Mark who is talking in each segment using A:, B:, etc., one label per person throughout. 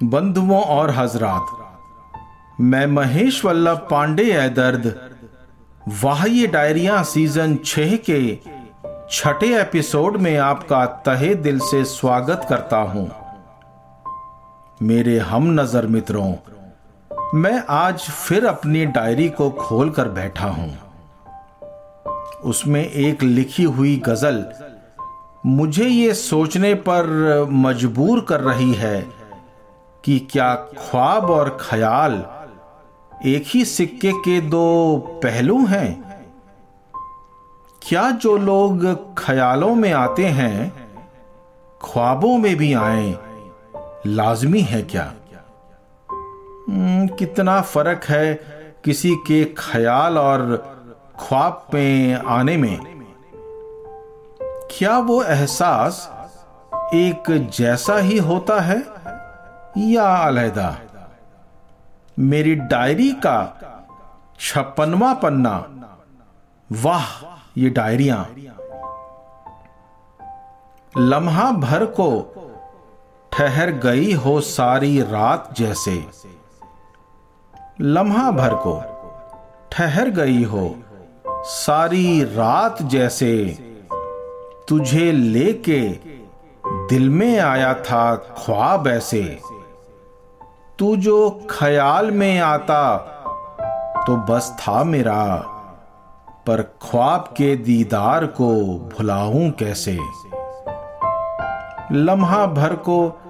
A: बंधुओं और हजरात, मैं महेश वल्लभ पांडे है दर्द। वाह डायरिया सीज़न छह के छठे एपिसोड में आपका तहे दिल से स्वागत करता हूँ। मेरे हम नज़र मित्रों, मैं आज फिर अपनी डायरी को खोलकर बैठा हूँ। उसमें एक लिखी हुई गज़ल मुझे ये सोचने पर मजबूर कर रही है। कि क्या ख्वाब और ख्याल एक ही सिक्के के दो पहलू हैं? क्या जो लोग ख्यालों में आते हैं ख्वाबों में भी आए लाजमी है क्या? हम्म, कितना फ़र्क है किसी के ख्याल और ख्वाब में आने में। क्या वो एहसास एक जैसा ही होता है? या अलहदा, मेरी डायरी का छप्पनवा पन्ना। वाह, ये डायरिया। लम्हा भर को ठहर गई हो सारी रात जैसे। लम्हा भर को ठहर गई हो सारी रात जैसे। तुझे लेके दिल में आया था ख्वाब ऐसे। तू जो ख्याल में आता तो बस था मेरा। पर ख्वाब के दीदार को भुलाऊं कैसे? लम्हा भर को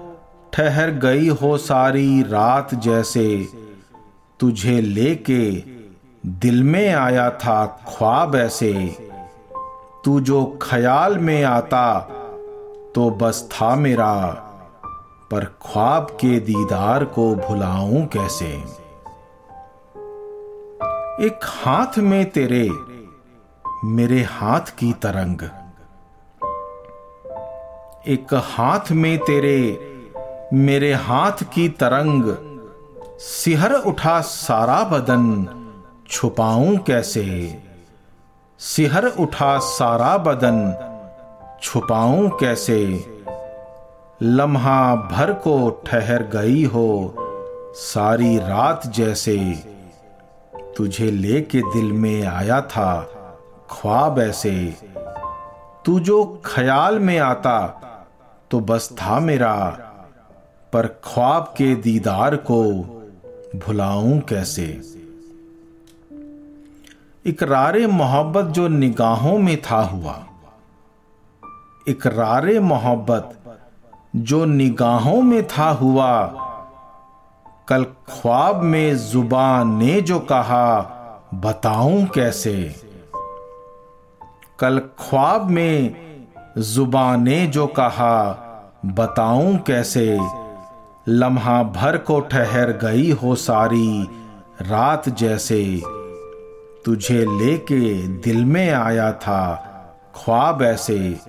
A: ठहर गई हो सारी रात जैसे। तुझे लेके दिल में आया था ख्वाब ऐसे। तू जो ख्याल में आता तो बस था मेरा। पर ख्वाब के दीदार को भुलाऊं कैसे? एक हाथ में तेरे, मेरे हाथ की तरंग। एक हाथ में तेरे, मेरे हाथ की तरंग। सिहर उठा सारा बदन, छुपाऊं कैसे? सिहर उठा सारा बदन, छुपाऊं कैसे? लम्हा भर को ठहर गई हो, सारी रात जैसे। तुझे लेके दिल में आया था ख्वाब ऐसे। तू जो ख्याल में आता तो बस था मेरा। पर ख्वाब के दीदार को भुलाऊं कैसे? इकरार मोहब्बत जो निगाहों में था हुआ। इकरार मोहब्बत जो निगाहों में था हुआ। कल ख्वाब में ज़ुबान ने जो कहा, बताऊँ कैसे? कल ख्वाब में ज़ुबान ने जो कहा, बताऊँ कैसे? लम्हा भर को ठहर गई हो सारी रात जैसे। तुझे लेके दिल में आया था ख्वाब ऐसे।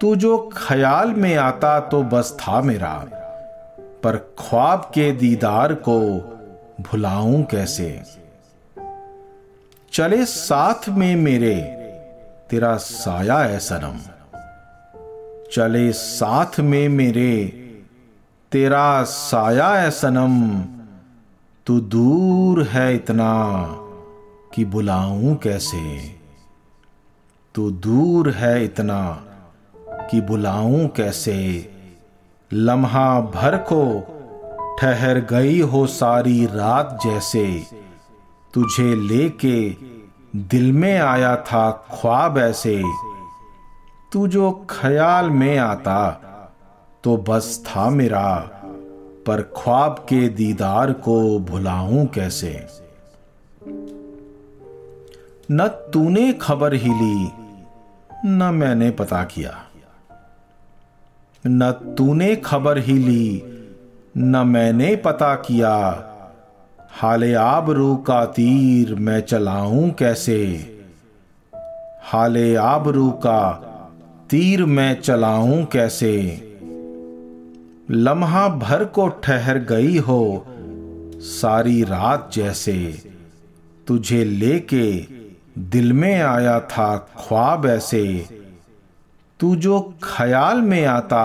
A: तू जो ख्याल में आता तो बस था मेरा, पर ख्वाब के दीदार को भुलाऊं कैसे? चले साथ में मेरे, तेरा साया है सनम। चले साथ में मेरे, तेरा साया है सनम। तू दूर है इतना कि बुलाऊं कैसे? तू दूर है इतना कि बुलाऊं कैसे? लम्हा भर को ठहर गई हो सारी रात जैसे। तुझे लेके दिल में आया था ख्वाब ऐसे। तू जो ख्याल में आता तो बस था मेरा, पर ख्वाब के दीदार को भुलाऊं कैसे? न तूने खबर ही ली, न मैंने पता किया। न तूने खबर ही ली, न मैंने पता किया। हाले आबरू का तीर मैं चलाऊं कैसे? हाले आबरू का तीर मैं चलाऊं कैसे? लम्हा भर को ठहर गई हो सारी रात जैसे। तुझे लेके दिल में आया था ख्वाब ऐसे। तू जो ख्याल में आता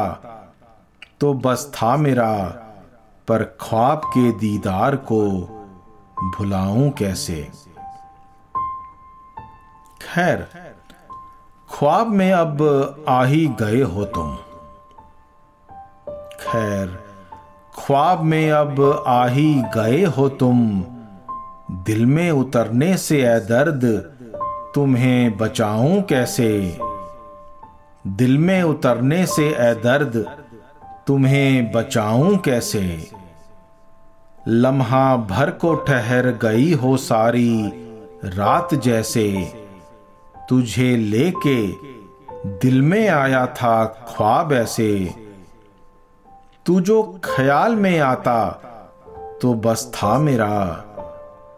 A: तो बस था मेरा, पर ख्वाब के दीदार को भुलाऊं कैसे? खैर, ख्वाब में अब आ ही गए हो तुम। खैर, ख्वाब में अब आ ही गए हो तुम। दिल में उतरने से ए दर्द, तुम्हें बचाऊं कैसे? दिल में उतरने से ए दर्द, तुम्हें बचाऊं कैसे? लम्हा भर को ठहर गई हो सारी रात जैसे, तुझे लेके दिल में आया था ख्वाब ऐसे। तू जो ख्याल में आता तो बस था मेरा,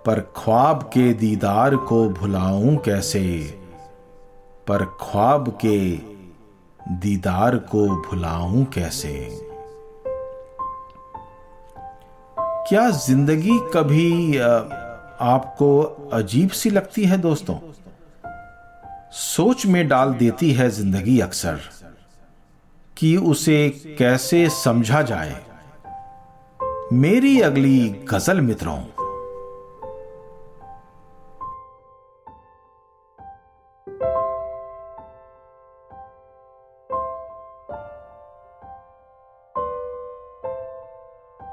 A: पर ख्वाब के दीदार को भुलाऊं कैसे? पर ख्वाब के दीदार को भुलाऊं कैसे? क्या ज़िंदगी कभी आपको अजीब सी लगती है दोस्तों? सोच में डाल देती है ज़िंदगी अक्सर कि उसे कैसे समझा जाए। मेरी अगली गज़ल मित्रों